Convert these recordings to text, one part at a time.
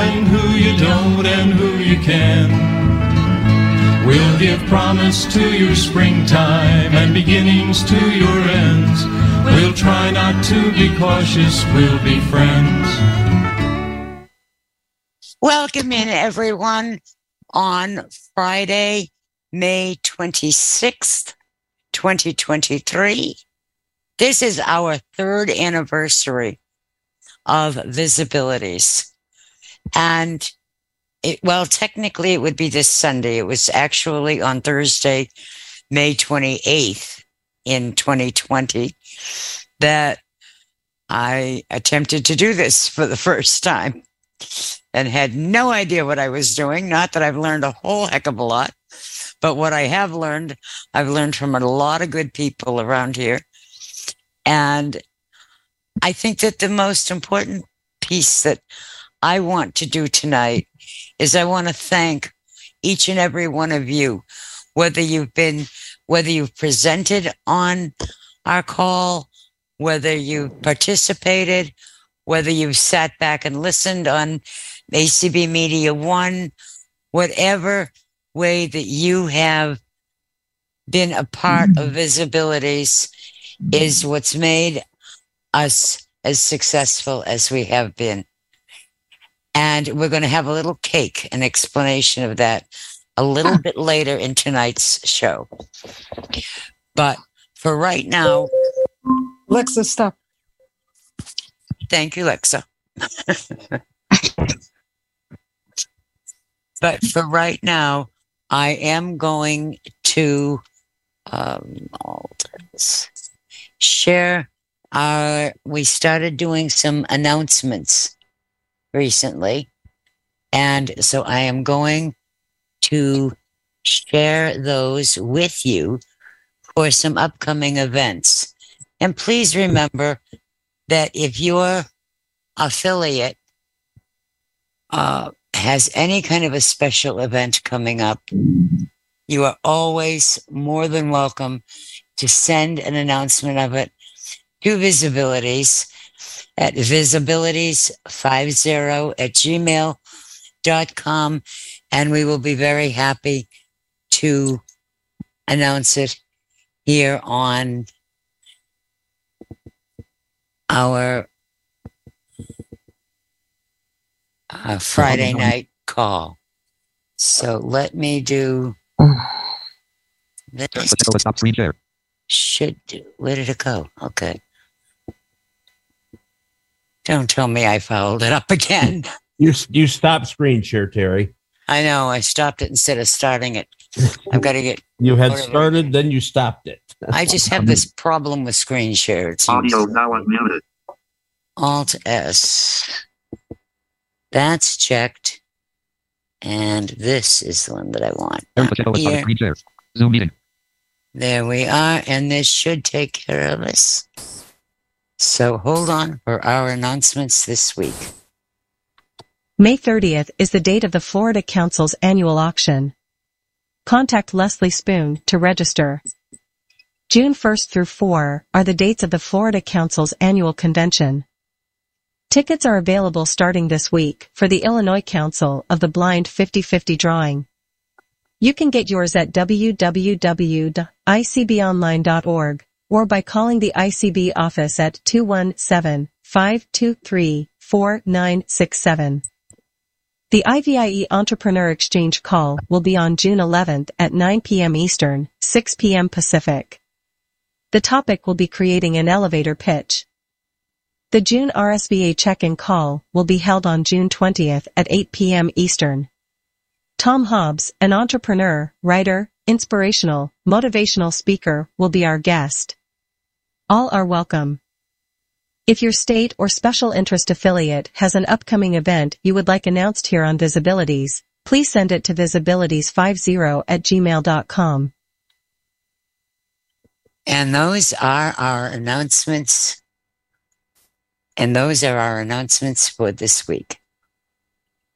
and who you don't and who you can. We'll give promise to your springtime and beginnings to your ends. We'll try not to be cautious, we'll be friends. Welcome in, everyone, on Friday, May 26th, 2023. This is our third anniversary of VISAbilities. And it, well, technically, it would be this Sunday. It was actually on Thursday, May 28th in 2020 that I attempted to do this for the first time and had no idea what I was doing. Not that I've learned a whole heck of a lot, but what I have learned, I've learned from a lot of good people around here. And I think that the most important piece that I want to do tonight is I want to thank each and every one of you, whether you've been, whether you've presented on our call, whether you've participated, whether you've sat back and listened on ACB Media One, whatever way that you have been a part of mm-hmm. VISAbilities is what's made us as successful as we have been. And we're going to have a little cake, an explanation of that a little bit later in tonight's show. But for right now, Alexa, stop. Thank you, Lexa. but for right now, I am going to um, share our. We started doing some announcements recently, and so I am going to share those with you for some upcoming events. And please remember that if your affiliate uh, has any kind of a special event coming up, you are always more than welcome to send an announcement of it to VISAbilities at visibilities50 at gmail.com. And we will be very happy to announce it here on our uh, Friday night call. So let me do this. Let's go. Stop screen share. Should do. Where did it go? Okay. Don't tell me I fouled it up again. You you stop screen share, Terry. I know. I stopped it instead of starting it. I've got to get. You had started, then you stopped it. I just have this problem with screen share. It seems. Audio now unmuted. Alt S. That's checked. And this is the one that I want. Let's go. Let's stop Here. Zoom meeting. There we are. And this should take care of us. So hold on for our announcements this week. May 30th is the date of the Florida Council's annual auction. Contact Leslie Spoone to register. June 1st through 4 are the dates of the Florida Council's annual convention. Tickets are available starting this week for the Illinois Council of the Blind 50-50 drawing. You can get yours at www.icbonline.org or by calling the ICB office at 217-523-4967. The IVIE Entrepreneur Exchange call will be on June 11th at 9 p.m. Eastern, 6 p.m. Pacific. The topic will be creating an elevator pitch. The June RSVA check-in call will be held on June 20th at 8 p.m. Eastern. Tom Hobbs, an entrepreneur, writer, inspirational, motivational speaker, will be our guest. All are welcome. If your state or special interest affiliate has an upcoming event you would like announced here on VISAbilities, please send it to visibilities50 at gmail.com. And those are our announcements. And those are our announcements for this week.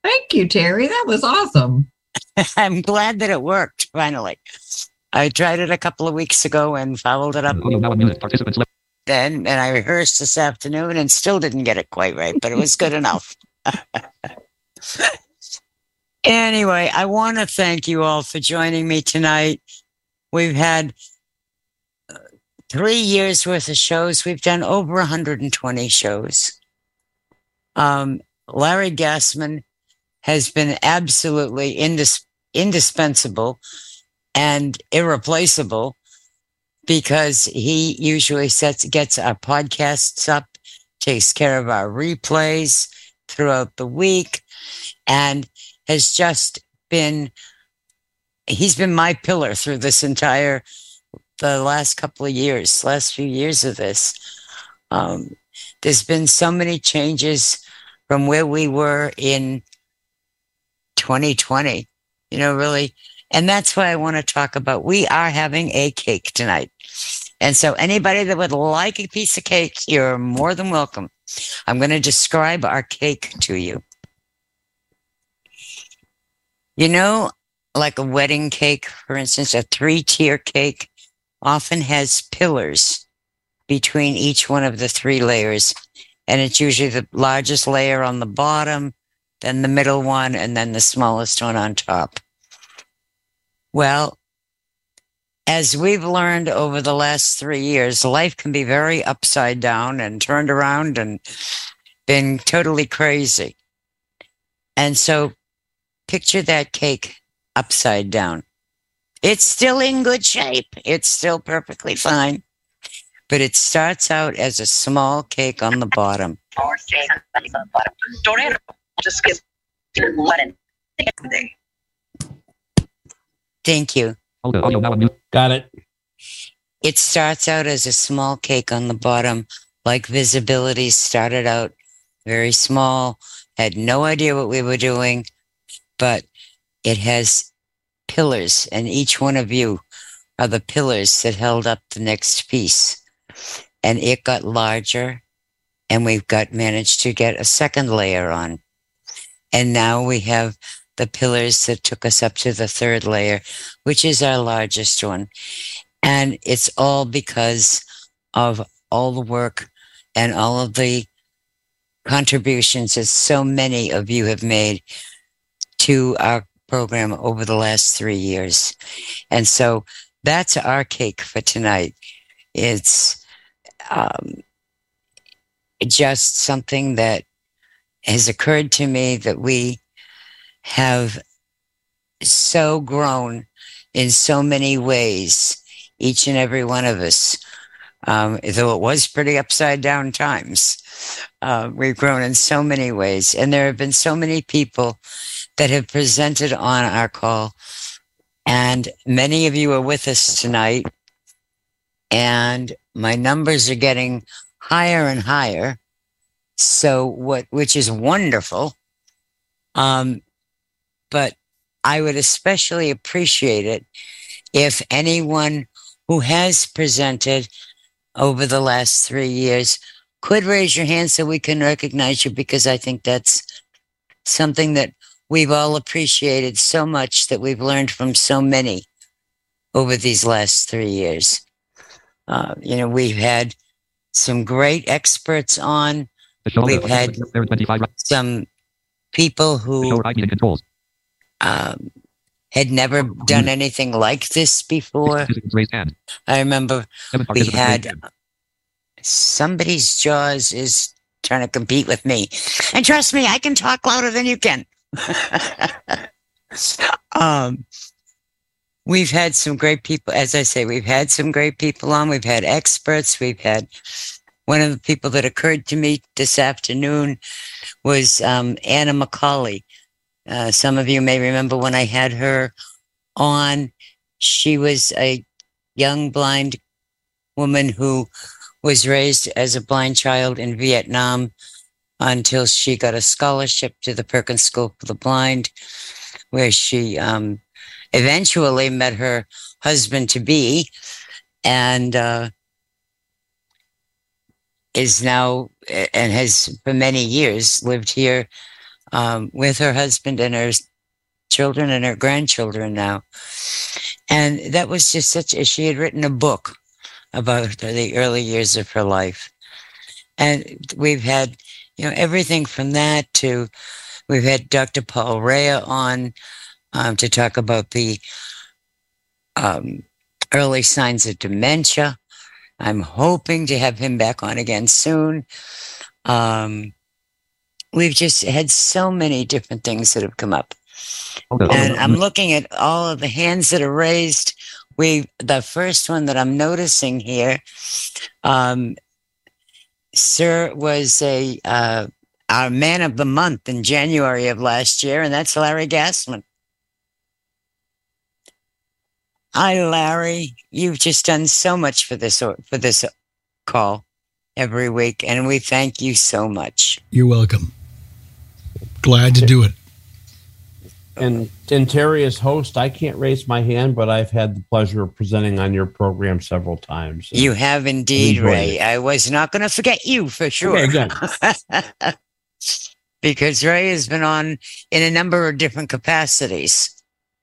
Thank you, Terry. That was awesome. I'm glad that it worked finally. I tried it a couple of weeks ago and followed it up Audio now unmuted. Participants left. then, and I rehearsed this afternoon and still didn't get it quite right, but it was good enough. anyway, I want to thank you all for joining me tonight. We've had uh, three years worth of shows. We've done over 120 shows. Um, Larry Gassman has been absolutely indis- indispensable and irreplaceable because he usually sets gets our podcasts up, takes care of our replays throughout the week, and has just been he's been my pillar through this entire the last couple of years, last few years of this. Um, there's been so many changes from where we were in 2020, you know, really. And that's why I want to talk about. We are having a cake tonight. And so anybody that would like a piece of cake, you're more than welcome. I'm going to describe our cake to you. You know, like a wedding cake, for instance, a three tier cake often has pillars between each one of the three layers. And it's usually the largest layer on the bottom, then the middle one, and then the smallest one on top. Well, as we've learned over the last three years, life can be very upside down and turned around and been totally crazy. And so picture that cake upside down. It's still in good shape. It's still perfectly fine. But it starts out as a small cake on the bottom. Torero just gives one Thank you. Audio, audio now unmuted. Got it. It starts out as a small cake on the bottom, like visibility started out very small, had no idea what we were doing, but it has pillars, and each one of you are the pillars that held up the next piece. And it got larger, and we've got managed to get a second layer on. And now we have the pillars that took us up to the third layer, which is our largest one. And it's all because of all the work and all of the contributions that so many of you have made to our program over the last three years. And so that's our cake for tonight. It's um, just something that has occurred to me that we have so grown in so many ways, each and every one of us. Um, though it was pretty upside down times, uh, we've grown in so many ways. And there have been so many people that have presented on our call. And many of you are with us tonight. And my numbers are getting higher and higher. So what, which is wonderful. Um, but I would especially appreciate it if anyone who has presented over the last three years could raise your hand so we can recognize you because I think that's something that we've all appreciated so much that we've learned from so many over these last three years. Uh, you know, we've had some great experts on, We've had- there are 25 right. some people who show ID and controls. Um, had never done anything like this before. I remember we had somebody's jaws is trying to compete with me. And trust me, I can talk louder than you can. um, we've had some great people. As I say, we've had some great people on. We've had experts. We've had one of the people that occurred to me this afternoon was um, Anna McCauley. Uh, some of you may remember when I had her on. She was a young blind woman who was raised as a blind child in Vietnam until she got a scholarship to the Perkins School for the Blind, where she um, eventually met her husband to be and uh, is now and has for many years lived here um, with her husband and her children and her grandchildren now. And that was just such a, she had written a book about the early years of her life. And we've had, you know, everything from that to we've had Dr. Paul Rea on um, to talk about the um, early signs of dementia. I'm hoping to have him back on again soon. Um, we've just had so many different things that have come up. And I'm looking at all of the hands that are raised. We, the first one that I'm noticing here, um, Sir was a uh, our man of the month in January of last year, and that's Larry Gassman. Hi, Larry. You've just done so much for this for this call every week, and we thank you so much. You're welcome. Glad to do it. And and Terry, as host, I can't raise my hand, but I've had the pleasure of presenting on your program several times. You have indeed, Ray. it. I was not going to forget you for sure. Okay, good. because Ray has been on in a number of different capacities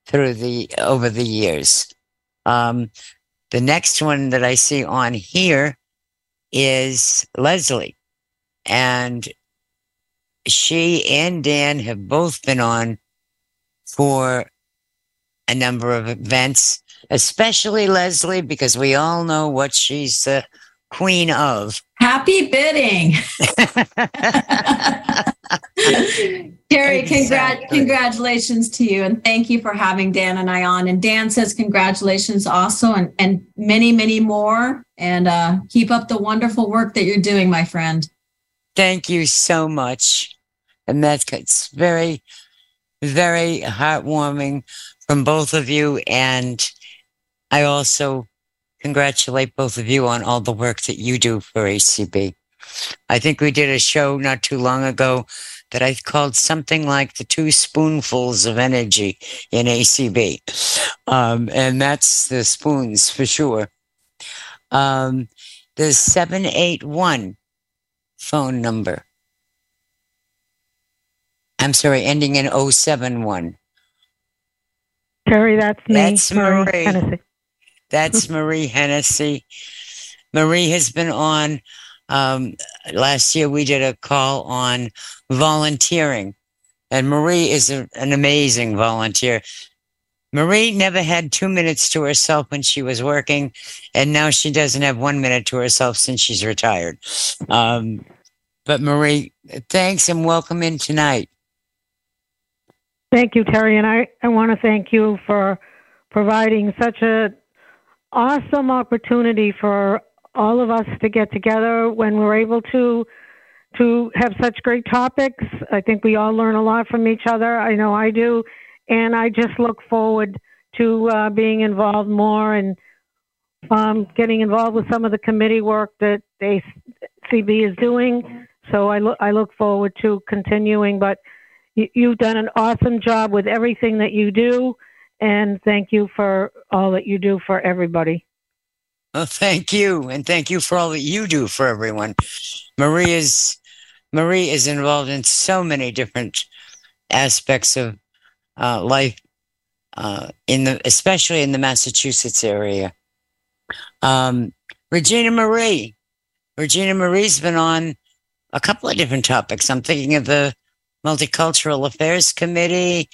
through the over the years. Um, the next one that I see on here is Leslie, and she and Dan have both been on for a number of events, especially Leslie, because we all know what she's the queen of. Happy bidding. Terry, congrat- Exactly. congratulations to you. And thank you for having Dan and I on. And Dan says congratulations also and, and many, many more. And uh, keep up the wonderful work that you're doing, my friend. Thank you so much. And that's it's very, very heartwarming from both of you. And I also congratulate both of you on all the work that you do for ACB. I think we did a show not too long ago that I called something like the two spoonfuls of energy in ACB. Um, and that's the Spoones for sure. Um, the 781 phone number. I'm sorry, ending in 071. Terry, that's me. That's Marie Marie. Hennessy. That's Marie Hennessy. Marie has been on. Um, last year, we did a call on volunteering, and Marie is a, an amazing volunteer. Marie never had two minutes to herself when she was working, and now she doesn't have one minute to herself since she's retired. Um, but Marie, thanks and welcome in tonight. Thank you, Terry, and I, I want to thank you for providing such a awesome opportunity for all of us to get together when we're able to to have such great topics. I think we all learn a lot from each other. I know I do, and I just look forward to uh, being involved more and um, getting involved with some of the committee work that ACB is doing. So I look I look forward to continuing, but you, you've done an awesome job with everything that you do, and thank you for all that you do for everybody. Well, thank you, and thank you for all that you do for everyone. Marie is Marie is involved in so many different aspects of uh, life, uh, in the especially in the Massachusetts area. Um, Regina Marie, Regina Marie's been on a couple of different topics. I'm thinking of the Multicultural Affairs Committee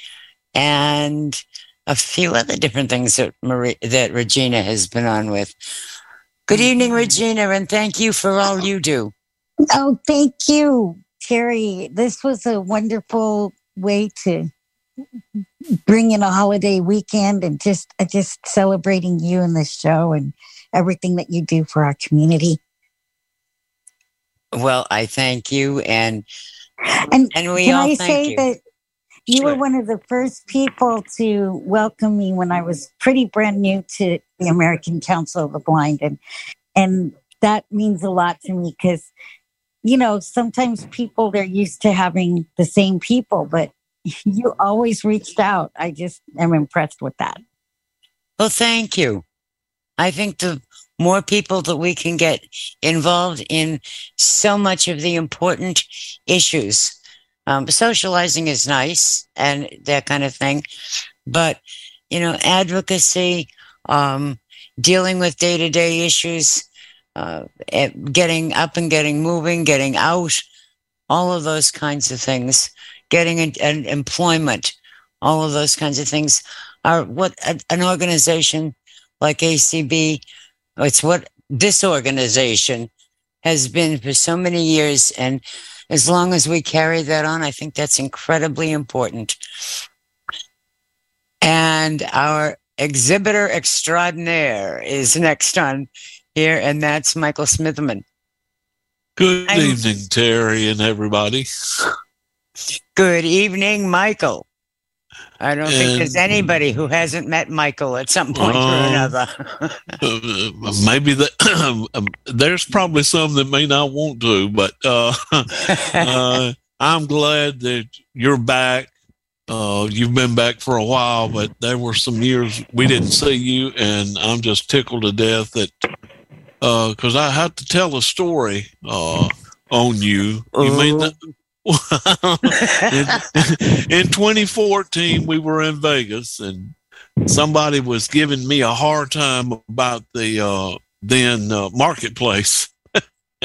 and a few other different things that Marie that Regina has been on with. Good evening, Regina, and thank you for all you do. Oh, thank you, Terry. This was a wonderful way to bring in a holiday weekend and just uh, just celebrating you and the show and everything that you do for our community. Well, I thank you, and And, and we can all I thank say you. that you were one of the first people to welcome me when I was pretty brand new to the American Council of the Blind, and and that means a lot to me because, you know, sometimes people they're used to having the same people, but you always reached out. I just am impressed with that. Well, thank you. I think the more people that we can get involved in so much of the important issues. Um, socializing is nice and that kind of thing, but you know, advocacy, um, dealing with day to day issues, uh, getting up and getting moving, getting out, all of those kinds of things, getting an, an employment, all of those kinds of things are what an organization like ACB, it's what this organization has been for so many years. And as long as we carry that on, I think that's incredibly important. And our exhibitor extraordinaire is next on here, and that's Michael Smitherman. Good I'm- evening, Terry and everybody. Good evening, Michael. I don't think there's anybody who hasn't met Michael at some point or another. Uh, maybe that um, there's probably some that may not want to, but uh, uh, I'm glad that you're back. Uh, you've been back for a while, but there were some years we didn't see you, and I'm just tickled to death that because I had to tell a story uh, on you. You may not. in, in 2014, we were in Vegas, and somebody was giving me a hard time about the uh, then uh, marketplace,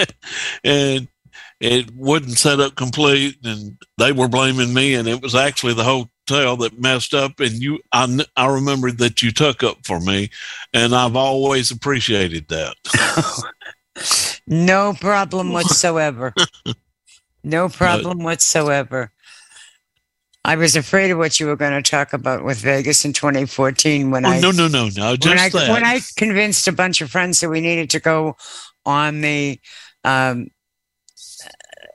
and it wouldn't set up complete, and they were blaming me, and it was actually the hotel that messed up. And you, I, I remember that you took up for me, and I've always appreciated that. no problem whatsoever. No problem whatsoever. I was afraid of what you were going to talk about with Vegas in 2014 when Oh, I no, no, no, no, just when I that. when I convinced a bunch of friends that we needed to go on the um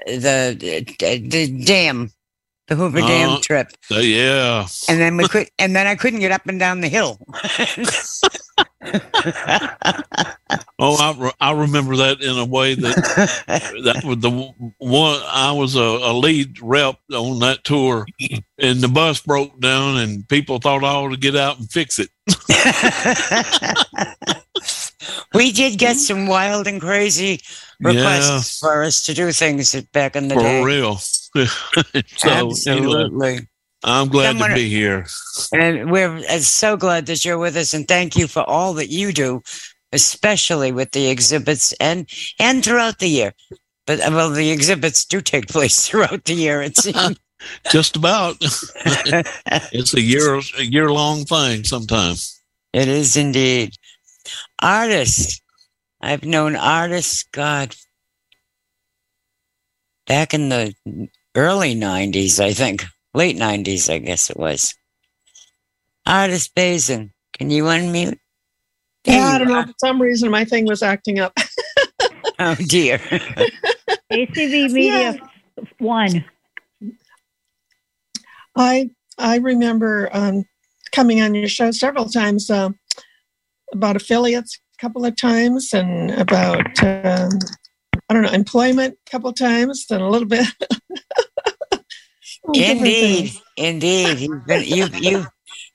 the the, the dam, the Hoover Dam Uh, trip, Uh, yeah. and then we could and then I couldn't get up and down the hill. Oh, I, re- I remember that in a way that that was the one I was a, a lead rep on that tour, and the bus broke down, and people thought I ought to get out and fix it. we did get some wild and crazy requests for us to do things back in the For day. For real. so Absolutely. I'm glad Someone- to be here. And we're uh, so glad that you're with us and thank you for all that you do, especially with the exhibits and and throughout the year. But uh, well, the exhibits do take place throughout the year, it seems. Just about. it's a year a year long thing sometimes. It is indeed. Ardis. I've known Ardis, God, back in the early 90s, I think. Late 90s, I guess it was. Ardis Bazyn, can you unmute? There Yeah, I don't know. For some reason, my thing was acting up. Oh, dear. ACB Media One. I I remember um, coming on your show several times uh, about affiliates a couple of times and about um, I don't know employment a couple of times and a little bit. Indeed, indeed. You've been, you you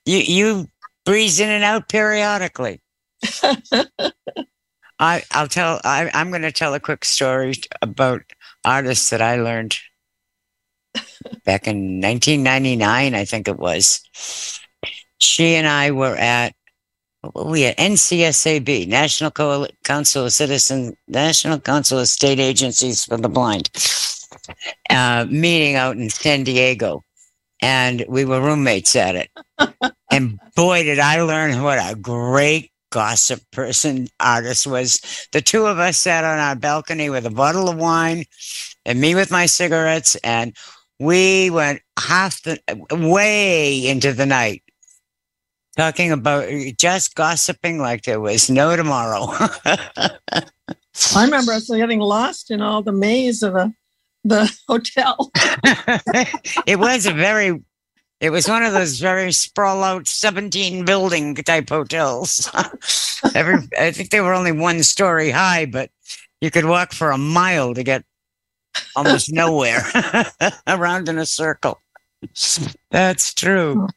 you you breeze in and out periodically. I I'll tell. I, I'm going to tell a quick story about Ardis that I learned back in 1999. I think it was. She and I were at we at NCSAB, National Co- Council of Citizen, National Council of State Agencies for the Blind, uh, meeting out in San Diego, and we were roommates at it. and boy, did I learn what a great gossip person Ardis was. The two of us sat on our balcony with a bottle of wine, and me with my cigarettes, and we went half the way into the night talking about just gossiping like there was no tomorrow. I remember us getting lost in all the maze of the the hotel. it was a very It was one of those very sprawl out 17 building type hotels. Every, I think they were only one story high, but you could walk for a mile to get almost nowhere around in a circle. That's true.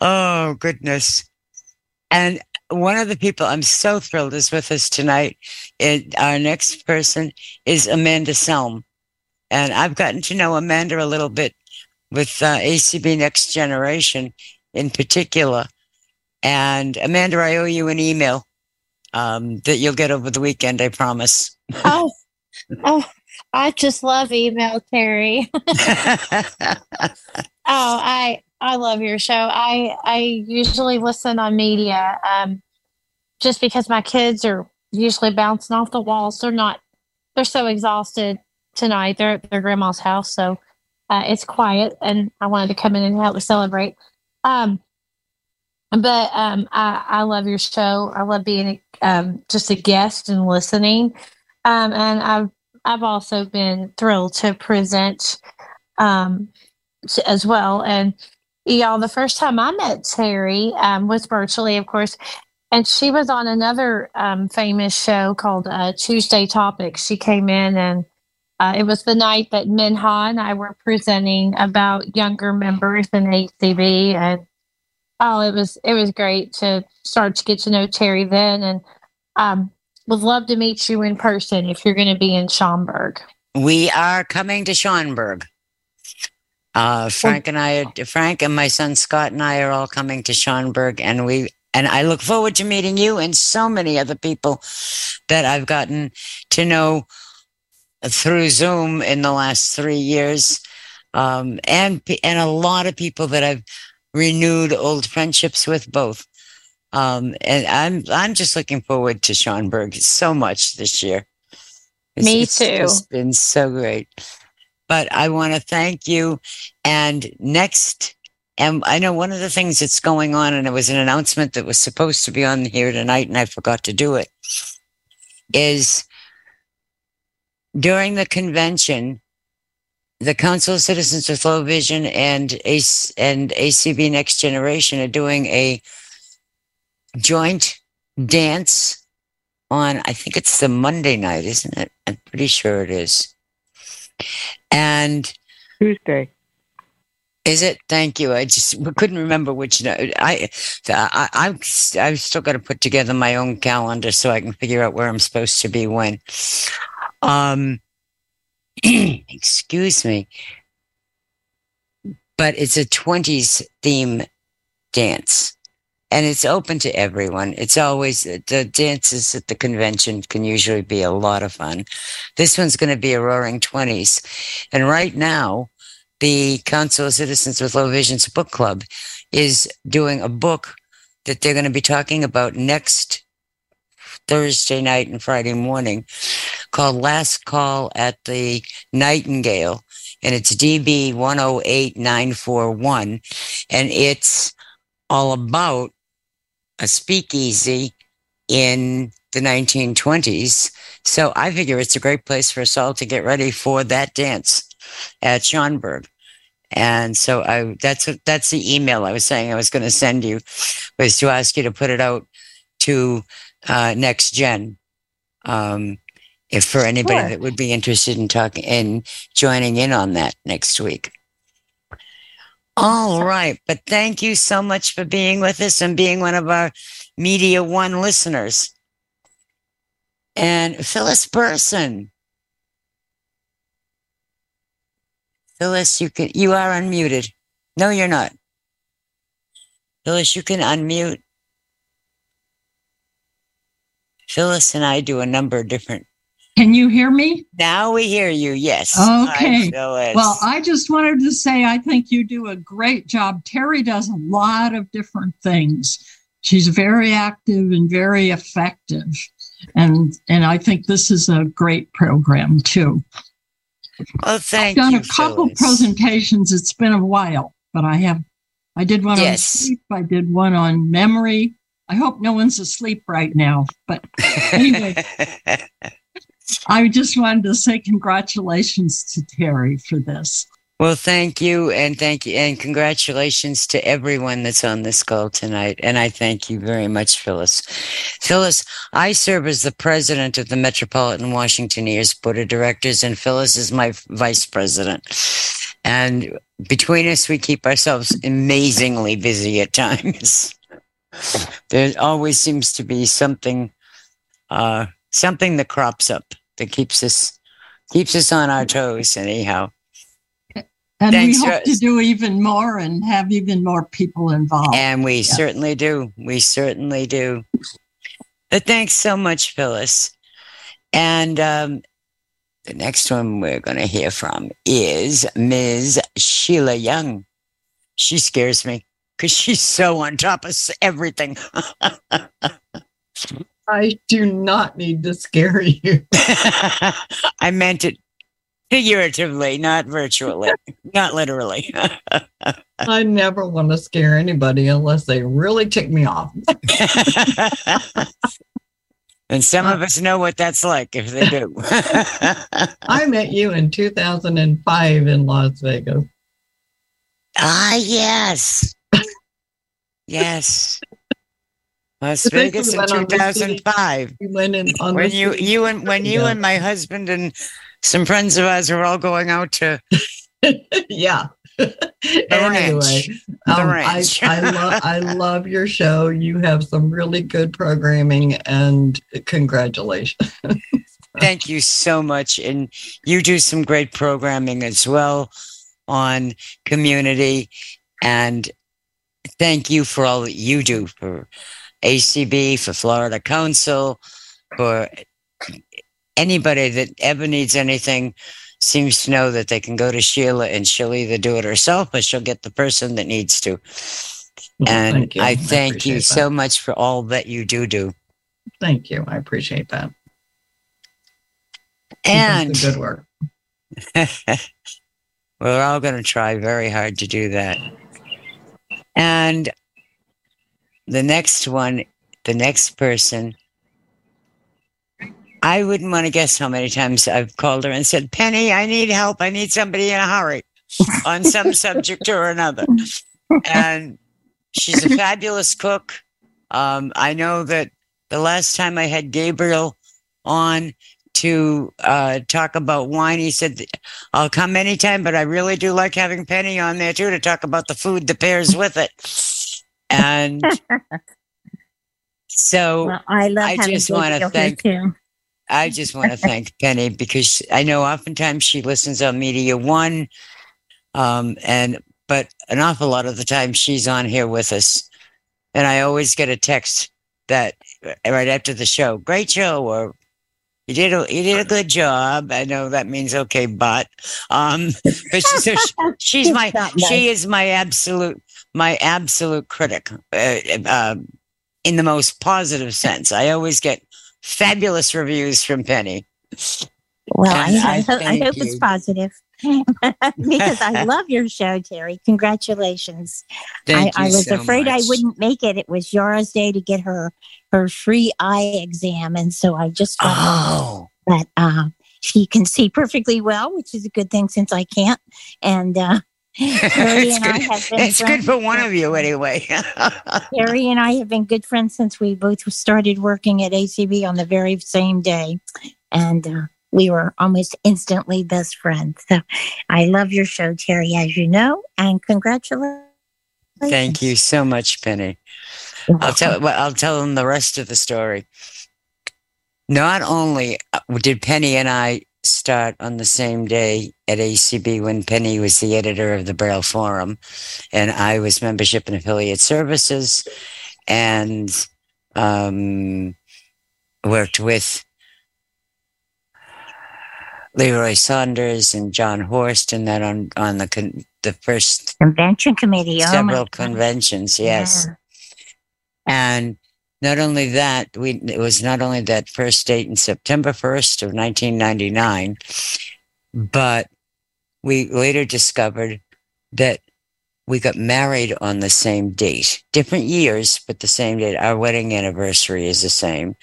Oh, goodness. And one of the people I'm so thrilled is with us tonight. It, our next person is Amanda Selm. And I've gotten to know Amanda a little bit with uh, ACB Next Generation in particular. And Amanda, I owe you an email um, that you'll get over the weekend, I promise. oh, oh, I just love email, Terry. oh, I I love your show. I I usually listen on media, um, just because my kids are usually bouncing off the walls. They're not. They're so exhausted tonight. They're at their grandma's house, so uh, it's quiet, and I wanted to come in and help celebrate. Um, but um, I, I love your show. I love being um, just a guest and listening. Um, and I've I've also been thrilled to present um, to, as well. And y'all, the first time I met Terry um, was virtually, of course, and she was on another um, famous show called uh, Tuesday Topics. She came in and uh, it was the night that Minha and I were presenting about younger members in ACB, and oh, it was it was great to start to get to know Terry then, and um, would love to meet you in person if you're going to be in Schaumburg. We are coming to Schaumburg. Uh, Frank and I, Frank and my son Scott and I are all coming to Schaumburg, and we and I look forward to meeting you and so many other people that I've gotten to know through Zoom in the last three years, um, and and a lot of people that I've renewed old friendships with both. Um, and I'm I'm just looking forward to Schaumburg so much this year. It's, Me too. It's been so great. But I want to thank you. And next, and I know one of the things that's going on, and it was an announcement that was supposed to be on here tonight, and I forgot to do it, is during the convention, the Council of Citizens with Low Vision and AC, and ACB Next Generation are doing a joint dance on, I think it's the Monday night, isn't it? I'm pretty sure it is. And Tuesday. Is it? Thank you. I just couldn't remember which. I, I, I I've still got to put together my own calendar so I can figure out where I'm supposed to be when. Um, excuse me. But it's a 20s theme dance and it's open to everyone. It's always the dances at the convention can usually be a lot of fun. This one's going to be a roaring 20s. And right now, the Council of Citizens with Low Visions book club is doing a book that they're going to be talking about next Thursday night and Friday morning called Last Call at the Nightingale. And it's DB 108941. And it's all about a speakeasy in the 1920s. So I figure it's a great place for us all to get ready for that dance at Schaumburg. And so I that's that's the email I was saying I was going to send you was to ask you to put it out to uh, next gen. Um, if for anybody Sure. that would be interested in talking and joining in on that next week. All right. But thank you so much for being with us and being one of our Media One listeners. And Phyllis Burson. Phyllis, you can you are unmuted. No, you're not. Phyllis, you can unmute. Phyllis and I do a number of different. Can you hear me? Now we hear you. Yes. Okay. Well, I just wanted to say I think you do a great job. Terry does a lot of different things. She's very active and very effective. And and I think this is a great program too. Oh, thank I've done you, a couple Phyllis. presentations. It's been a while, but I have I did one on sleep, I did one on memory. I hope no one's asleep right now. But anyway, I just wanted to say congratulations to Terry for this. Well, thank you, and thank you, and congratulations to everyone that's on this call tonight. And I thank you very much, Phyllis. Phyllis, I serve as the president of the Metropolitan Washington Ear Board of Directors, and Phyllis is my vice president. And between us, we keep ourselves amazingly busy at times. there always seems to be something, uh, something that crops up that keeps us keeps us on our toes. Anyhow. And Thanks, we hope to do even more and have even more people involved. And we Yeah. certainly do. We certainly do. But thanks so much, Phyllis. And um, the next one we're going to hear from is Ms. Sheila Young. She scares me because she's so on top of everything. I do not need to scare you. I meant it figuratively, not virtually, not literally. I never want to scare anybody unless they really tick me off. and some of us know what that's like if they do. I met you in 2005 in Las Vegas. Ah, yes. Yes. Las we Vegas in went on the city- 2005. We went in on When you city- you and when you Yeah. and my husband and some friends of ours were all going out to yeah. the anyway, ranch. The um, I. I, lo- I love your show. You have some really good programming, and congratulations. Thank you so much. And you do some great programming as well on community. And thank you for all that you do for ACB, for Florida Council, for anybody that ever needs anything seems to know that they can go to Sheila and she'll either do it herself or she'll get the person that needs to. And thank. I I thank you appreciate so that. much for all that you do do. Thank you. I appreciate that. Keep up the And good work. We're all going to try very hard to do that. And the next one, the next person, I wouldn't want to guess how many times I've called her and said, Penny, I need help. I need somebody in a hurry on some subject or another. And she's a fabulous cook. Um, I know that the last time I had Gabriel on to uh, talk about wine, he said, I'll come anytime, but I really do like having Penny on there too to talk about the food that pairs with it. And so Well, I love I just want to thank too. I just want to thank Penny because I know oftentimes she listens on Media One, um, and but an awful lot of the time she's on here with us, and I always get a text that right after the show, great show, or you did a you did a good job. I know that means okay, but um, but she, so she, she's my she is my absolute my absolute critic, uh, uh, in the most positive sense. I always get fabulous reviews from Penny. Well, I, I, hope, I hope it's positive because I love your show, Terry. Congratulations. Thank I, I was so afraid I wouldn't make it. It was Yara's day to get her her free eye exam, and so I just Oh. that uh, she can see perfectly well, which is a good thing since I can't. And uh, Terry it's and I good, have been it's good for one of you anyway. Terry and I have been good friends since we both started working at ACB on the very same day. And uh, we were almost instantly best friends. So I love your show, Terry, as you know, and congratulations. Thank you so much, Penny. I'll tell well, I'll tell them the rest of the story. Not only uh, did Penny and I start on the same day at ACB when Penny was the editor of the Braille Forum, and I was membership and affiliate services, and um, worked with Leroy Saunders and John Horst, and then on on the con- the first Convention committee. Oh, several God. conventions. Yes. Yeah. And not only that, we it was not only that first date in September 1st of 1999, but we later discovered that we got married on the same date, different years, but the same date. Our wedding anniversary is the same.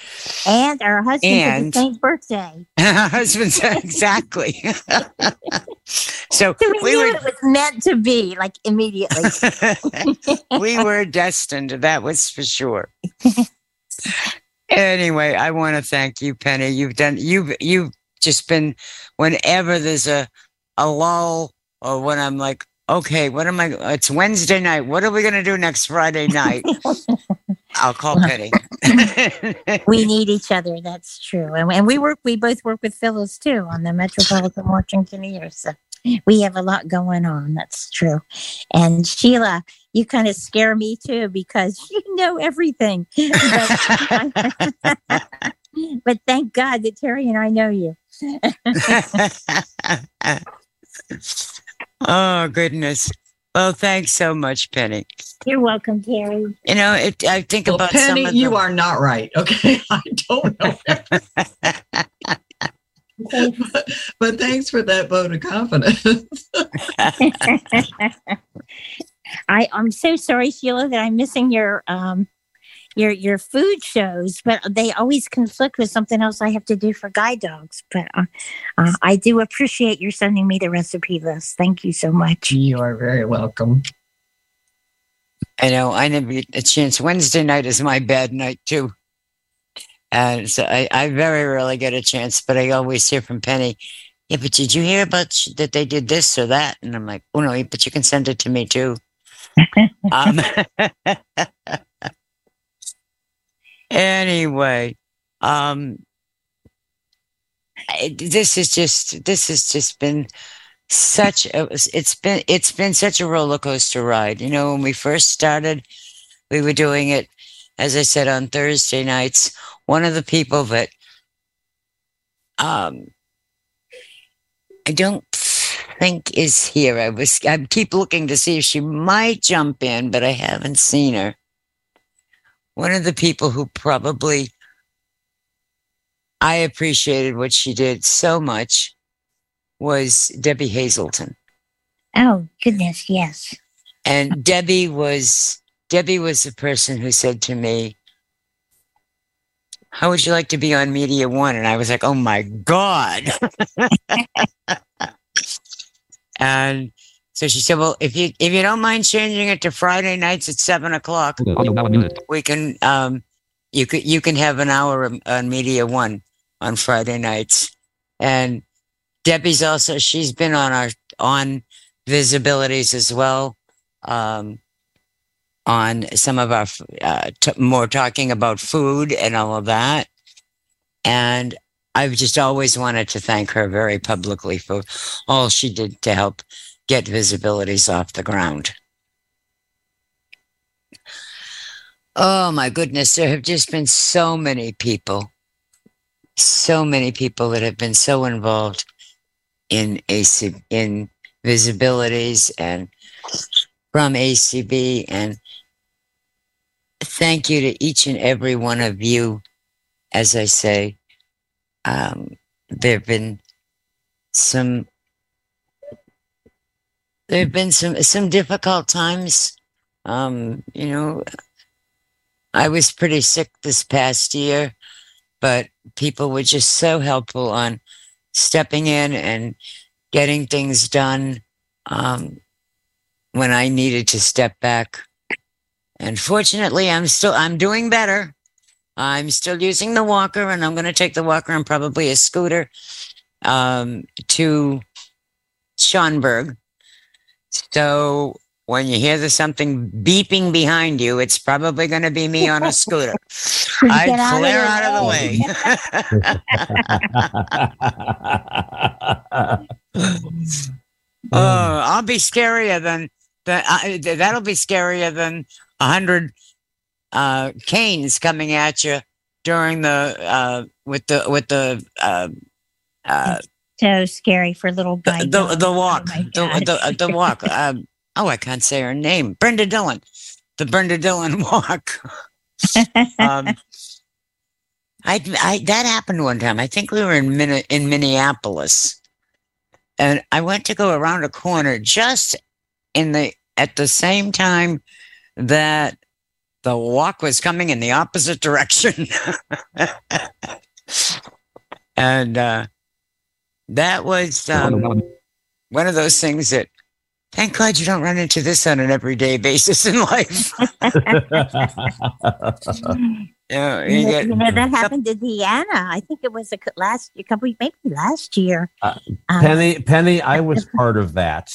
And our husband's And- the same birthday. And our husband's exactly. so So we, we knew were it was meant to be, like immediately. we were destined. That was for sure. anyway, I want to thank you, Penny. You've done. You've you've just been. Whenever there's a a lull, or when I'm like, okay, what am I? It's Wednesday night. What are we going to do next Friday night? I'll call Penny. we need each other. That's true. And, and we work. We both work with Phyllis too on the Metropolitan Washington ear. So we have a lot going on. That's true. And Sheila, you kind of scare me too because you know everything. But, but thank God that Terry and I know you. Oh goodness. Well, thanks so much, Penny. You're welcome, Terry. You know, it, I think Well, about Penny, some of you the- are not right. Okay, I don't know. but thanks for that vote of confidence. I I'm so sorry, Sheila, that I'm missing your um your your food shows, but they always conflict with something else I have to do for guide dogs. But uh, uh, I do appreciate your sending me the recipe list. Thank you so much. You are very welcome. I know I never get a chance. Wednesday night is my bad night too. And so I, I very rarely get a chance, but I always hear from Penny. Yeah, but did you hear about sh- that they did this or that? And I'm like, oh no, but you can send it to me too. um, anyway, um, this is just this has just been such a it's been it's been such a roller coaster ride. You know, when we first started, we were doing it, as I said, on Thursday nights. One of the people that um I don't think is here. I was I keep looking to see if she might jump in, but I haven't seen her. One of the people who probably I appreciated what she did so much was Debbie Hazelton. Oh goodness, yes. And Debbie was Debbie was the person who said to me, How would you like to be on Media One? And I was like, Oh my God. and so she said, Well, if you if you don't mind changing it to Friday nights at seven o'clock, Audio now unmuted. we can um you could you can have an hour on media one on friday nights and debbie's also she's been on our on VISAbilities as well um on some of our uh, t- more talking about food and all of that and i've just always wanted to thank her very publicly for all she did to help get VISAbilities off the ground. Oh my goodness, there have just been so many people, so many people that have been so involved in AC in VISAbilities and from ACB and thank you to each and every one of you. As I say, um, there have been some there have been some some difficult times. Um, you know, I was pretty sick this past year, but people were just so helpful on stepping in and getting things done um, when I needed to step back. And fortunately, I'm still I'm doing better. I'm still using the walker, and I'm going to take the walker and probably a scooter um, to Schaumburg. So when you hear there's something beeping behind you, it's probably going to be me on a scooter. I clear out, out of the way. oh, I'll be scarier than that. Uh, that'll be scarier than a hundred uh, canes coming at you during the uh, with the with the uh, uh, So scary for little the, the, the walk my the, the, the walk. Um, oh, I can't say her name. Brenda Dillon, the Brenda Dillon walk. um, I, I that happened one time. I think we were in Min- in Minneapolis, and I went to go around a corner just in the at the same time that the walk was coming in the opposite direction. and uh, that was um, one of those things that, thank God you don't run into this on an everyday basis in life. Yeah, you You know, get- you know, that happened to Deanna. I think it was a last a couple maybe last year. Uh, Um, Penny, Penny, I was part of that.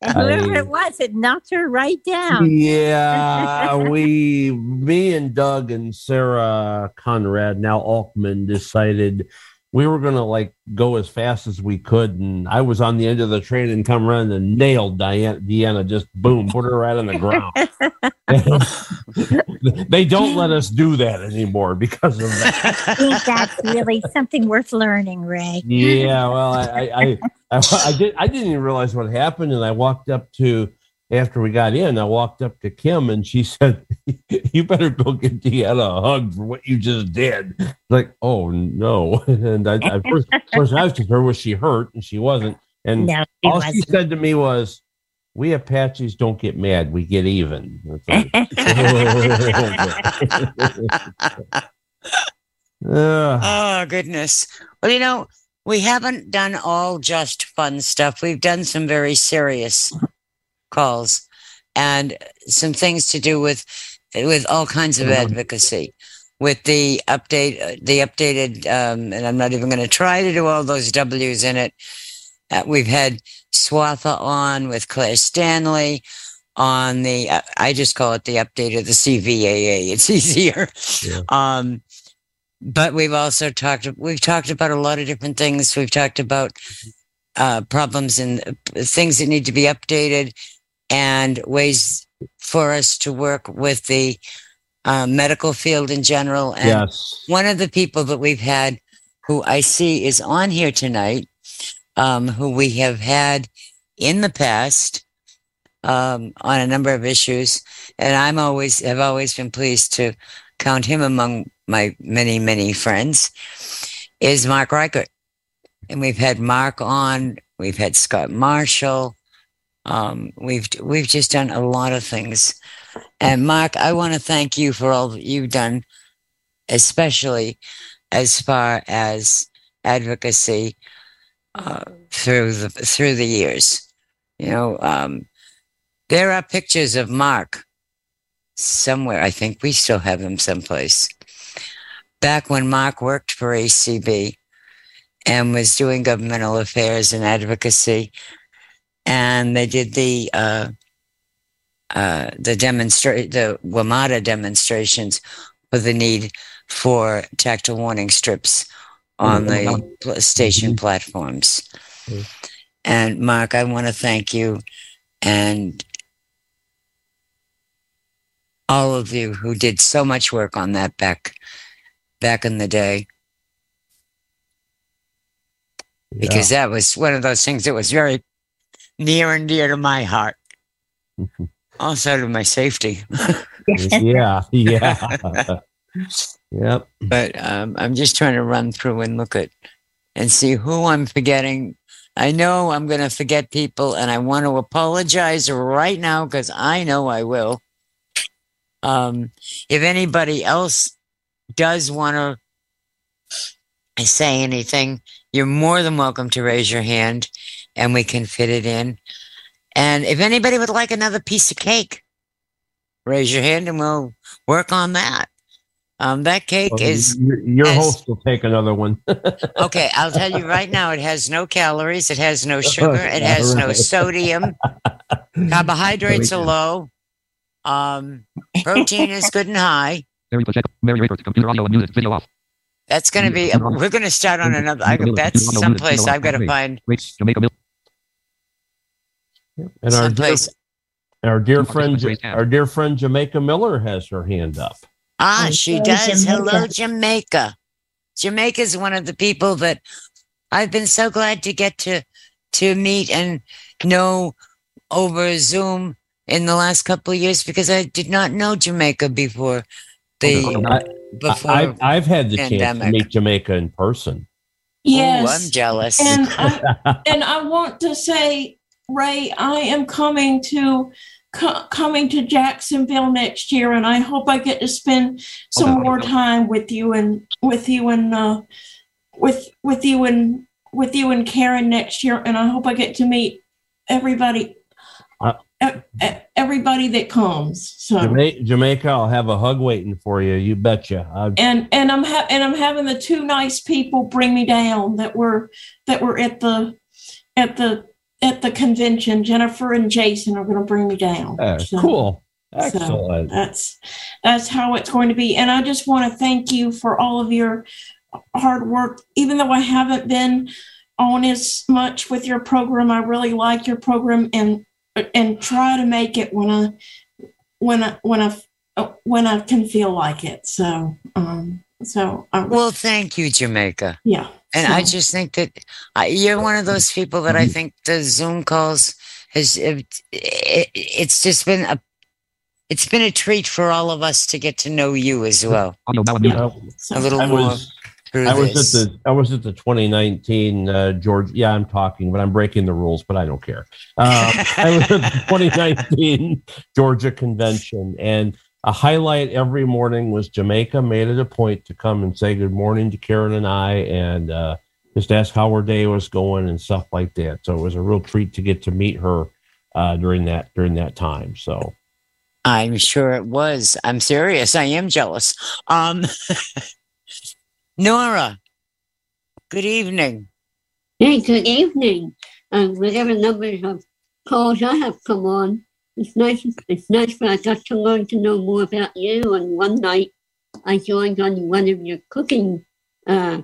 and whoever I- it was, it knocked her right down. Yeah, we, me and Doug and Sarah Conrad, now Altman, decided we were gonna like go as fast as we could, and I was on the end of the train and come running and nailed Diana. Deanna just boom, put her right on the ground. they don't let us do that anymore because of that. I think that's really something worth learning, Ray. Yeah, well, I, I, I, I, I did. I didn't even realize what happened, and I walked up to after we got in. I walked up to Kim, and she said, "You better go get Deanna a hug for what you just did." Like, oh no! And I, I first, first I asked her, was she hurt, and she wasn't. And No, she all she wasn't. said to me was, "We Apaches don't get mad; we get even." It's like- oh, oh goodness well you know we haven't done all just fun stuff we've done some very serious calls and some things to do with with all kinds of advocacy with the update the updated um, and i'm not even going to try to do all those w's in it uh, we've had swatha on with claire stanley on the uh, i just call it the update of the cvaa it's easier. Um but we've also talked we've talked about a lot of different things. We've talked about uh, problems and uh, things that need to be updated and ways for us to work with the uh, medical field in general and Yes. one of the people that we've had who i see is on here tonight um, who we have had in the past um, on a number of issues, and I'm always have always been pleased to count him among my many many friends. Is Mark Reichert, and we've had Mark on. We've had Scott Marshall. Um, we've we've just done a lot of things, and Mark, I want to thank you for all that you've done, especially as far as advocacy uh, through the through the years. You know, um, there are pictures of Mark somewhere. I think we still have them someplace. Back when Mark worked for ACB and was doing governmental affairs and advocacy, and they did the uh, uh, the demonstrate the WMATA demonstrations for the need for tactile warning strips on the pl- station platforms. And Mark, I want to thank you and all of you who did so much work on that back back in the day. Because that was one of those things that was very near and dear to my heart. also to my safety. yeah, yeah. yep. But um, I'm just trying to run through and look at and see who I'm forgetting. I know I'm going to forget people, and I want to apologize right now because I know I will. Um, if anybody else does want to say anything, you're more than welcome to raise your hand, and we can fit it in. And if anybody would like another piece of cake, raise your hand, and we'll work on that. Um, that cake Well, is your, your has- host will take another one. okay. I'll tell you right now, it has no calories, it has no sugar, it has no sodium. Carbohydrates are low. Um, protein is good and high. Mary Pacheco, Mary Rayford, computer audio and music, video off. That's going to be. We're going to start on another. I, that's someplace I've got to find. Rates, Jamaica Mill. And our dear, our dear friend, our dear friend Jamaica Miller has her hand up. Ah, she Hello, does. Jamaica. Hello, Jamaica. Jamaica is one of the people that I've been so glad to get to to meet and know over Zoom in the last couple of years because I did not know Jamaica before the I, before. I, I've, I've had the chance to meet Jamaica in person. Ooh, Yes. I'm jealous. And I, and I want to say Ray, I am coming to co- coming to Jacksonville next year, and I hope I get to spend some Okay. more time with you and with you and uh, with with you and with you and Karen next year, and I hope I get to meet everybody. Uh, Everybody that comes. So Jamaica, Jamaica, I'll have a hug waiting for you. You betcha. I, and and I'm ha- and I'm having the two nice people bring me down that were that were at the at the at the convention. Jennifer and Jason are going to bring me down. uh, So- cool. so Excellent. that's that's how it's going to be. And I just want to thank you for all of your hard work. Even though I haven't been on as much with your program, I really like your program and and try to make it when I when I when I when I can feel like it. So um so I, Well, thank you, Jamaica. yeah. And I just think that uh, you're one of those people that I think the Zoom calls has it, it, it's just been a it's been a treat for all of us to get to know you as well. Audio now unmuted. A little I more was- I was this. at the I was at the 2019 uh, George. Yeah, I'm talking, but I'm breaking the rules, but I don't care. Uh, I was at the 2019 Georgia convention, and a highlight every morning was Jamaica made it a point to come and say good morning to Karen and I, and uh, just ask how her day was going and stuff like that. So it was a real treat to get to meet her uh, during that during that time. So I'm sure it was. I'm serious. I am jealous. Um, Nora, good evening. Hey, good evening. Um, whatever numbers of calls I have come on, it's nice. It's nice that I got to learn to know more about you. And one night, I joined on one of your cooking uh,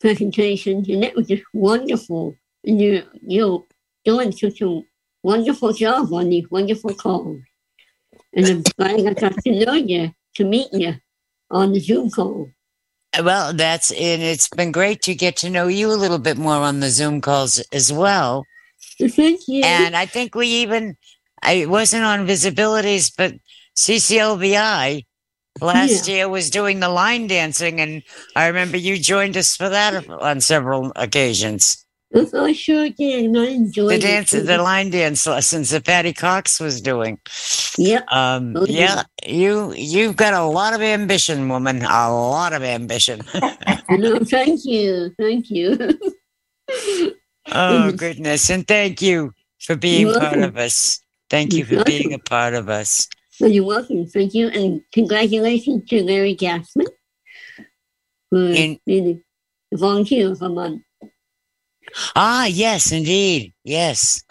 presentations, and it was just wonderful. And you you're doing such a wonderful job on these wonderful calls. And I'm glad I got to know you, to meet you on the Zoom call. Well, that's and it's been great to get to know you a little bit more on the Zoom calls as well. Thank you. And I think we even I wasn't on VISAbilities, but CCLVI last year was doing the line dancing, and I remember you joined us for that on several occasions. I sure did. and I enjoyed The it. dance, the line dance lessons that Patty Cox was doing. Yep. Um, Oh, yeah, you you've got a lot of ambition, woman. A lot of ambition. no, thank you. Thank you. oh goodness, and thank you for being You're part welcome. of us. Thank you for being a part of us. Well, you're welcome. Thank you. And congratulations to Larry Gassman for being a volunteer for a month. Ah, yes, indeed, yes,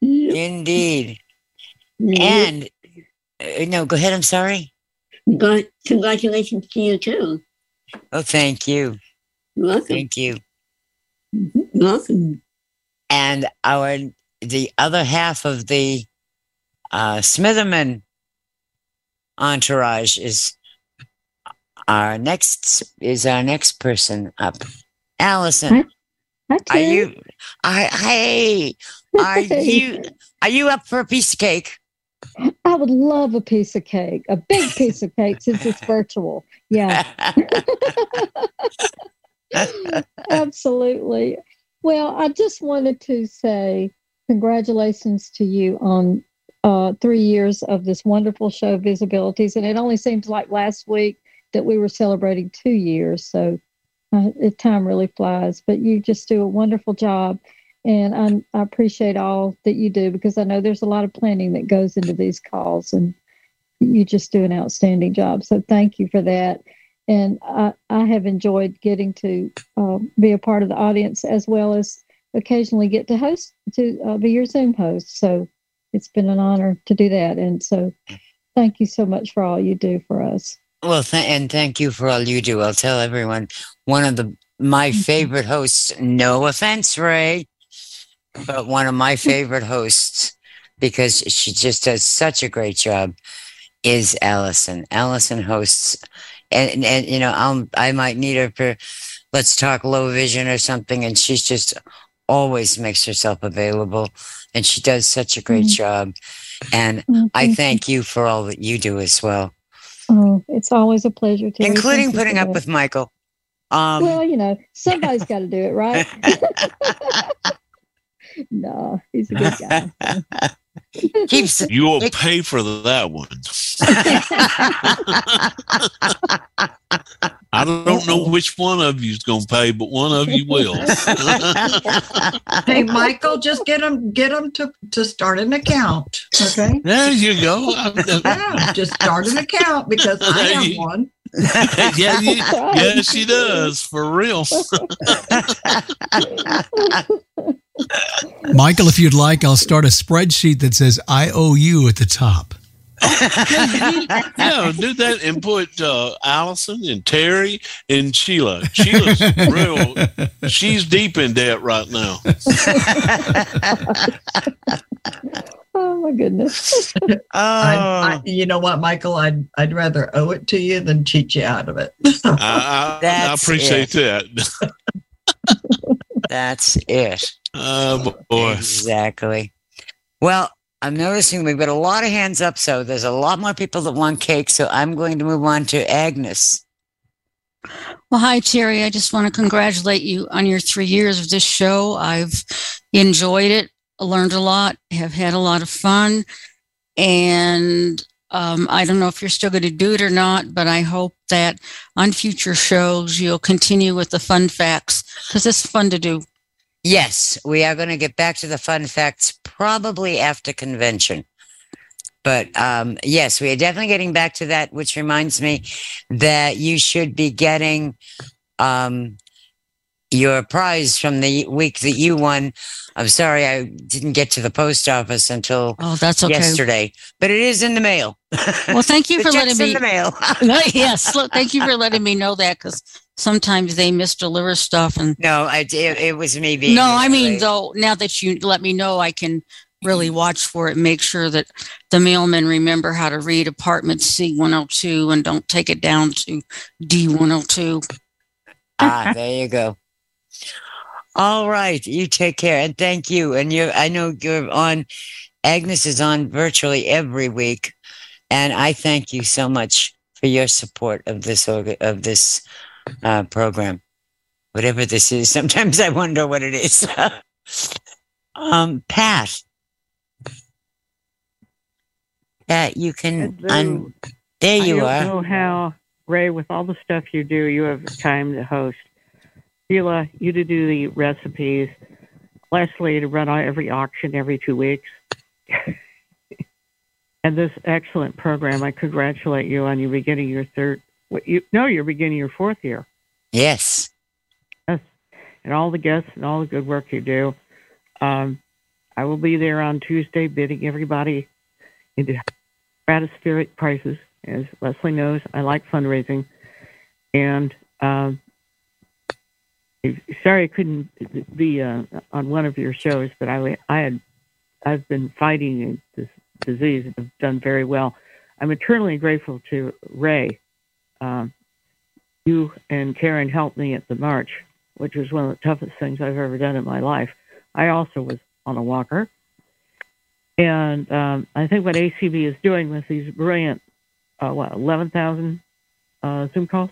indeed. And uh, no, go ahead. I'm sorry. God, congratulations to you too. Oh, thank you. You're welcome. Thank you. Welcome. And our the other half of the uh, Smitherman entourage is our next is our next person up. Allison, are you? I hey, are you? Are you up for a piece of cake? I would love a piece of cake, a big piece of cake since it's virtual. Yeah. Absolutely. Well, I just wanted to say congratulations to you on uh, three years of this wonderful show, VISAbilities. And it only seems like last week that we were celebrating two years. So uh, time really flies, but you just do a wonderful job. And I, I appreciate all that you do because I know there's a lot of planning that goes into these calls, and you just do an outstanding job. So thank you for that. And I, I have enjoyed getting to uh, be a part of the audience as well as occasionally get to host to uh, be your Zoom host. So it's been an honor to do that. And so thank you so much for all you do for us. Well, th- and thank you for all you do. I'll tell everyone one of the my favorite hosts. No offense, Ray, but one of my favorite hosts because she just does such a great job is Allison. Allison hosts, and and, and you know I'll I might need her for let's talk low vision or something, and she's just always makes herself available, and she does such a great Mhm. job. And Oh, I thank you. you for all that you do as well, Oh, it's always a pleasure to including putting up with Michael. Um, well, you know, somebody's got to do it, right? no, he's a good guy. Keeps You will pay for that one. I don't know which one of you is going to pay, but one of you will. hey, Michael, just get them get them to to start an account. Okay. there you go. Yeah, just start an account because I have one. yeah, you, yeah, she does for real. Michael, if you'd like, I'll start a spreadsheet that says IOU at the top. Yeah, do that and put uh, Allison and Terry and Sheila. Sheila's real. She's deep in debt right now. Oh my goodness. I, I, you know what, Michael? I'd I'd rather owe it to you than cheat you out of it. I, I, I That's appreciate that. That's it. Oh boy. Exactly. Well, I'm noticing we've got a lot of hands up, so there's a lot more people that want cake. So I'm going to move on to Agnes. Well, hi, Terry. I just want to congratulate you on your three years of this show. I've enjoyed it, learned a lot, have had a lot of fun. And um, I don't know if you're still going to do it or not, but I hope that on future shows you'll continue with the fun facts because it's fun to do. Yes, we are going to get back to the fun facts probably after convention. But um, yes, we are definitely getting back to that, which reminds me that you should be getting um, your prize from the week that you won. I'm sorry I didn't get to the post office until Oh, that's okay. yesterday, but it is in the mail. Well, thank you for letting me. in the mail. yes, thank you for letting me know that because sometimes they misdeliver stuff and. No, I it, it was me being. No, I mean late. though. Now that you let me know, I can really watch for it. Make sure that the mailmen remember how to read apartment C one hundred two and don't take it down to D one hundred two. ah, there you go. All right, you take care and thank you. And you, I know you're on. Agnes is on virtually every week, and I thank you so much for your support of this of this uh, program, whatever this is. Sometimes I wonder what it is. um, Pat, Pat, you can. Un- there you I are. don't know how, Ray, with all the stuff you do, you have time to host. Sheila, you to do the recipes. Leslie to run every auction every two weeks. and this excellent program. I congratulate you on you beginning your third. What you no, you're beginning your fourth year. Yes. Yes, and all the guests and all the good work you do. Um, I will be there on Tuesday, bidding everybody into stratospheric prices. As Leslie knows, I like fundraising, and um, sorry I couldn't be uh, on one of your shows, but I I had I've been fighting this disease and have done very well. I'm eternally grateful to Ray. Um, you and Karen helped me at the march, which was one of the toughest things I've ever done in my life. I also was on a walker. And um, I think what ACB is doing with these brilliant, uh, what, 11,000 uh, Zoom calls?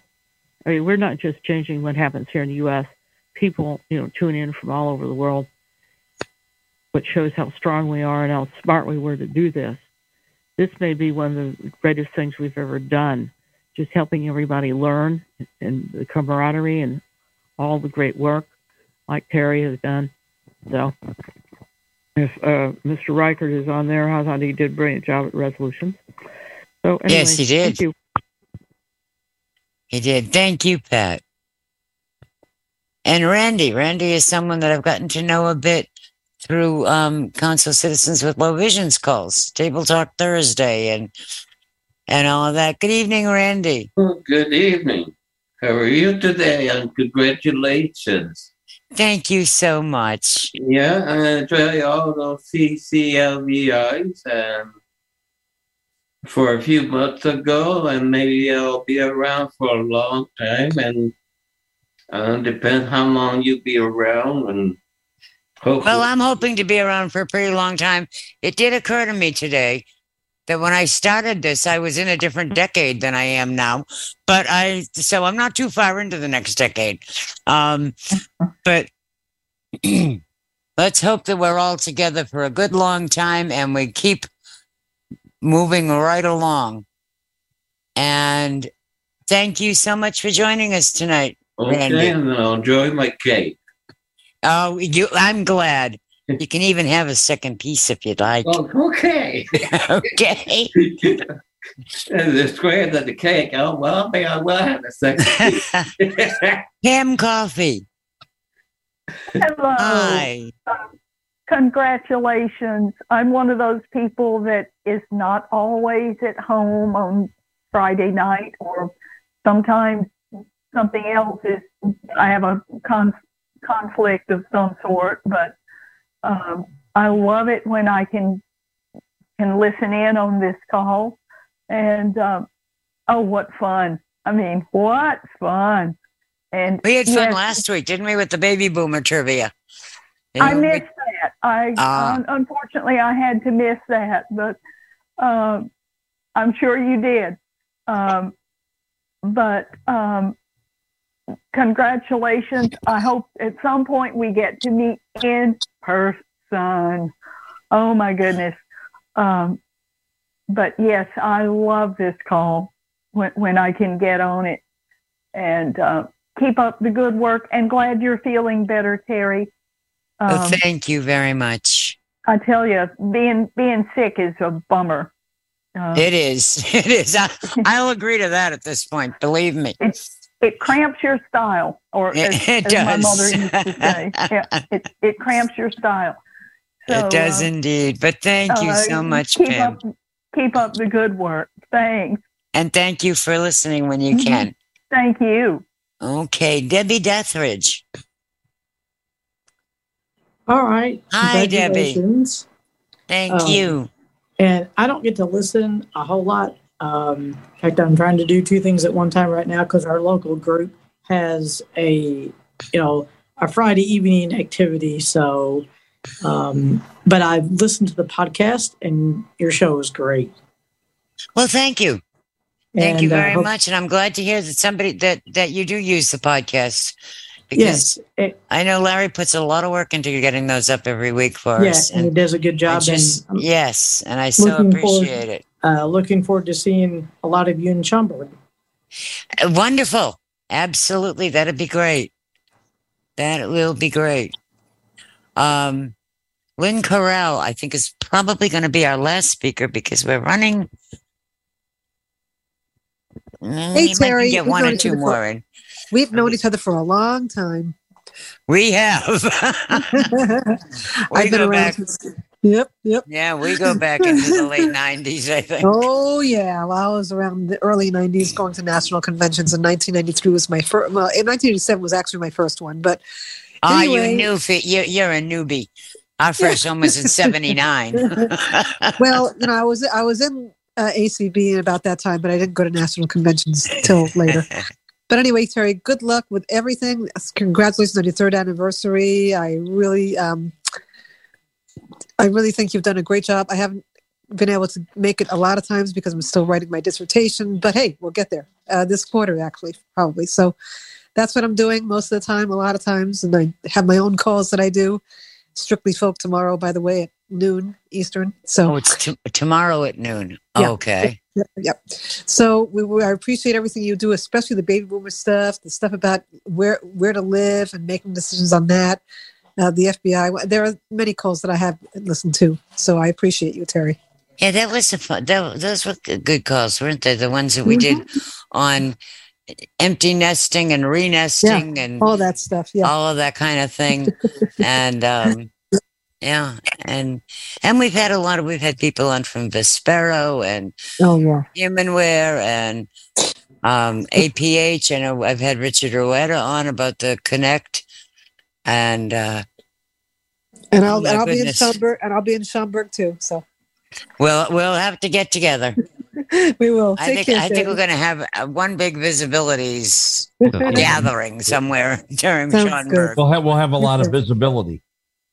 I mean, we're not just changing what happens here in the U.S. People, you know, tune in from all over the world, which shows how strong we are and how smart we were to do this. This may be one of the greatest things we've ever done, just helping everybody learn and the camaraderie and all the great work like Terry has done. So if uh, Mr. Reichert is on there, I thought he did a brilliant job at resolutions. So anyway, Yes, he did. Thank you. He did. Thank you, Pat. And Randy. Randy is someone that I've gotten to know a bit through um, Council Citizens with Low Visions calls, Table Talk Thursday, and and all of that. Good evening, Randy. Well, good evening. How are you today? And congratulations. Thank you so much. Yeah, I enjoy all those CCLVIs and for a few months ago, and maybe I'll be around for a long time. And uh, depends how long you'll be around, and hopefully, Well, I'm hoping to be around for a pretty long time. It did occur to me today that when I started this, I was in a different decade than I am now. But I, so I'm not too far into the next decade. Um, but let's hope that we're all together for a good long time and we keep moving right along. And thank you so much for joining us tonight, Okay, Randy. and I'll enjoy my cake. Oh, you, I'm glad. You can even have a second piece if you'd like. Oh, okay. okay. And the square of the cake. Oh, well, maybe I will have a second. Ham coffee. Hello. Hi. Congratulations. I'm one of those people that is not always at home on Friday night, or sometimes something else is, I have a con- conflict of some sort, but um, I love it when I can can listen in on this call. And um, oh, what fun! I mean, what fun! And We had fun yes, last week, didn't we, with the baby boomer trivia? I Yeah, we- missed that. I Ah. un- unfortunately I had to miss that, but um, I'm sure you did. Um, but um, congratulations! I hope at some point we get to meet in person. Oh my goodness! Um, but yes, I love this call when when I can get on it, and uh, keep up the good work. And glad you're feeling better, Terry. Oh, Um, thank you very much. I tell you, being being sick is a bummer. Uh, It is. It is. I, I'll agree to that at this point. Believe me. It cramps your style, or It- as, it as my mother used to say, yeah, it, it cramps your style. So, it does uh, indeed. But thank you uh, so much, keep Pam. Up, keep up the good work. Thanks. And thank you for listening when you Mhm. can. Thank you. Okay, Debbie Dethridge. All right. Hi, Debbie. Thank Um, you. And I don't get to listen a whole lot. Um, in fact, I'm trying to do two things at one time right now because our local group has a, you know, a Friday evening activity. So, um, but I've listened to the podcast and your show is great. Well, thank you. Thank you And, uh, very hope- much. And I'm glad to hear that somebody that that you do use the podcast. Because Yes. I know Larry puts a lot of work into getting those up every week for Yeah, us. and he does a good job. just- and I'm yes, and I so looking forward- appreciate it. Uh, looking forward to seeing a lot of you in Schaumburg. Uh, Wonderful. Absolutely. That'd be great. That will be great. Um, Lynn Corral, I think, is probably going to be our last speaker because we're running. Mm, Hey we might Terry, get we've one known or each two other for- more in. We've known each other for a long time. We have. I've been around back- since. Yep, yep. Yeah, we go back into the late 90s, I think. Oh yeah, well, I was around the early '90s, going to national conventions. In 1993 was my first. Well, in 1987 was actually my first one. But anyway, you new fi- you're, you're a newbie. Our first one was in 79. well, you know, I was I was in uh, ACB about that time, but I didn't go to national conventions till later. But anyway, Terry, good luck with everything. Congratulations on your third anniversary. I really, um, I really think you've done a great job. I haven't been able to make it a lot of times because I'm still writing my dissertation, but hey, we'll get there uh, this quarter, actually, probably. So that's what I'm doing most of the time, a lot of times. And I have my own calls that I do. Strictly Folk tomorrow, by the way, at noon Eastern. So oh, it's t- tomorrow at noon. Yeah. Okay. Yep. So we, we I appreciate everything you do, especially the baby boomer stuff, the stuff about where where to live and making decisions on that. Uh, the FBI. There are many calls that I have listened to, so I appreciate you, Terry. Yeah, that was a fun. That, those were good calls, weren't they? The ones that we did on empty nesting and re-nesting and all that stuff. Yeah, all of that kind of thing. and um, yeah, and and we've had a lot of we've had people on from Vispero and Oh yeah. Humanware and um, APH. and I've had Richard Rueda on about the Connect, and uh, And I'll Oh, and I'll be in. Schaumburg, and I'll be in Schaumburg too. So we'll we'll have to get together. we will. I Take think care, I think we're going to have uh, one big VISAbilities gathering somewhere during Sounds Schaumburg. We'll have we'll have a lot of visibility.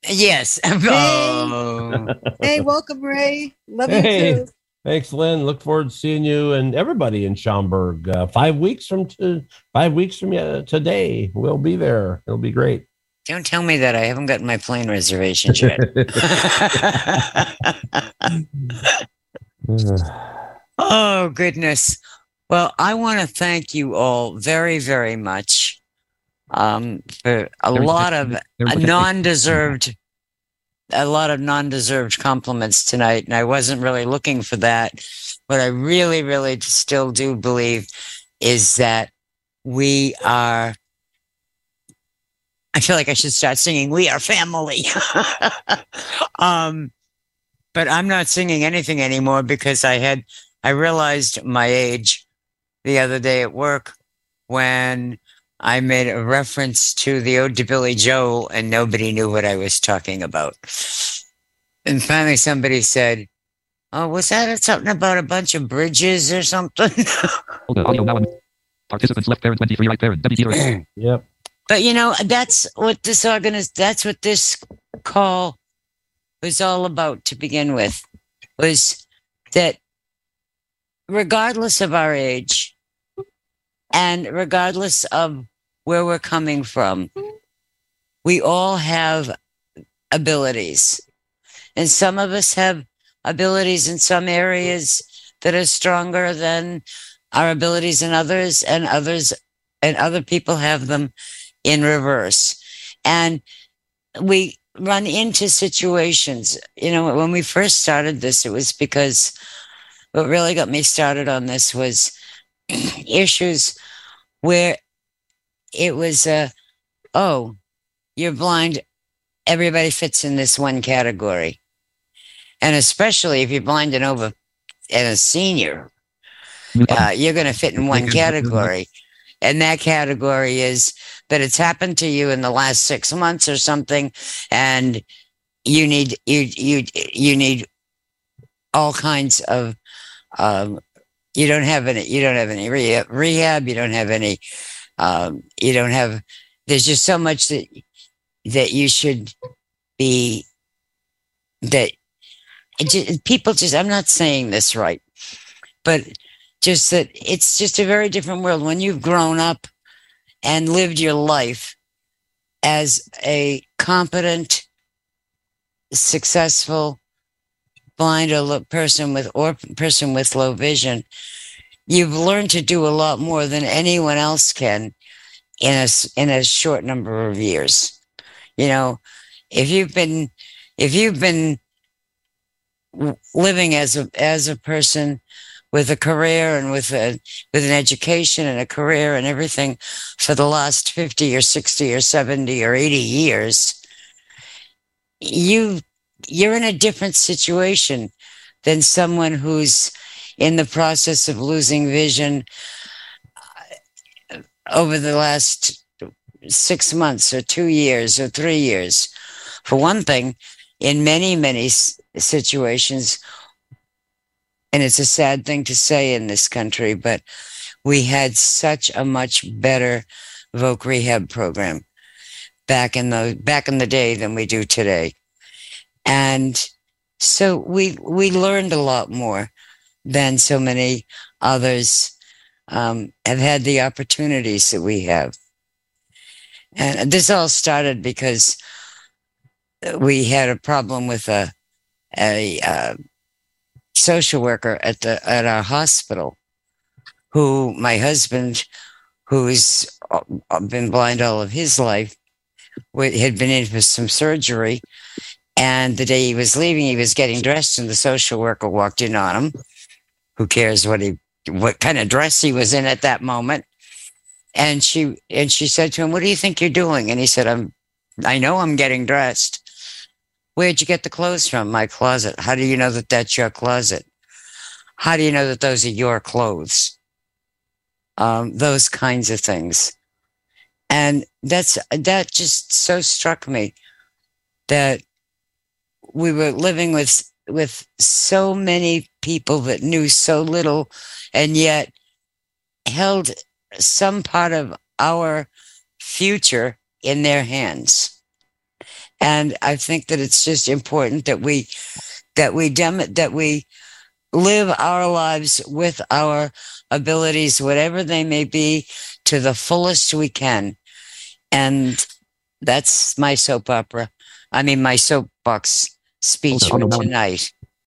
Yes. Oh. Hey, welcome, Ray. Love Hey, you too. thanks, Lynn. Look forward to seeing you and everybody in Schaumburg. Uh, five weeks from to, five weeks from uh, today, we'll be there. It'll be great. Don't tell me that I haven't gotten my plane reservations yet. oh, goodness. Well, I want to thank you all very, very much um, for a lot of there was a- non-deserved, a lot of non-deserved compliments tonight, and I wasn't really looking for that. What I really, really still do believe is that we are. I feel like I should start singing "We Are Family." um, but I'm not singing anything anymore because I had I realized my age the other day at work when I made a reference to the Ode to Billie Joe and nobody knew what I was talking about. And finally somebody said, Oh, was that something about a bunch of bridges or something? Hold on, audio now. Participants left parent 23 right parent. Debbie Dieter. yep. But you know, that's what this organiz that's what this call was all about to begin with. Was that regardless of our age and regardless of where we're coming from, we all have abilities. And some of us have abilities in some areas that are stronger than our abilities in others, and others and other people have them in reverse. And we run into situations, you know, when we first started this, it was because what really got me started on this was issues where it was, uh, oh, you're blind. Everybody fits in this one category. And especially if you're blind and over and a senior, uh, you're going to fit in one category. And that category is that it's happened to you in the last six months or something, and you need you you you need all kinds of um, you don't have any you don't have any rehab, you don't have any um, you don't have there's just so much that that you should be that it ju- people just i'm not saying this right but just that it's just a very different world. When you've grown up and lived your life as a competent successful blind or lo- person with or person with low vision you've learned to do a lot more than anyone else can in a in a short number of years. You know if you've been if you've been living as a as a person with a career and with a with an education and a career and everything for the last 50 or 60 or 70 or 80 years you you're in a different situation than someone who's in the process of losing vision uh, over the last six months or two years or three years. For one thing, in many, many situations, and it's a sad thing to say in this country, but we had such a much better voc rehab program back in the back in the day than we do today. And so we we learned a lot more than so many others um, have had the opportunities that we have. And this all started because we had a problem with a a uh, social worker at the at our hospital, who my husband, who's uh, been blind all of his life, had been in for some surgery, and the day he was leaving, he was getting dressed, and the social worker walked in on him. Who cares what he what kind of dress he was in at that moment? And she and she said to him, "What do you think you're doing?" And he said, "I'm, I know I'm getting dressed." Where'd you get the clothes from? My closet. How do you know that that's your closet? How do you know that those are your clothes? Um, those kinds of things. And that's that just so struck me that we were living with with so many people that knew so little and yet held some part of our future in their hands. And I think that it's just important that we that we dem- that we live our lives with our abilities, whatever they may be, to the fullest we can. And that's my soap opera. I mean, my soapbox speech for tonight.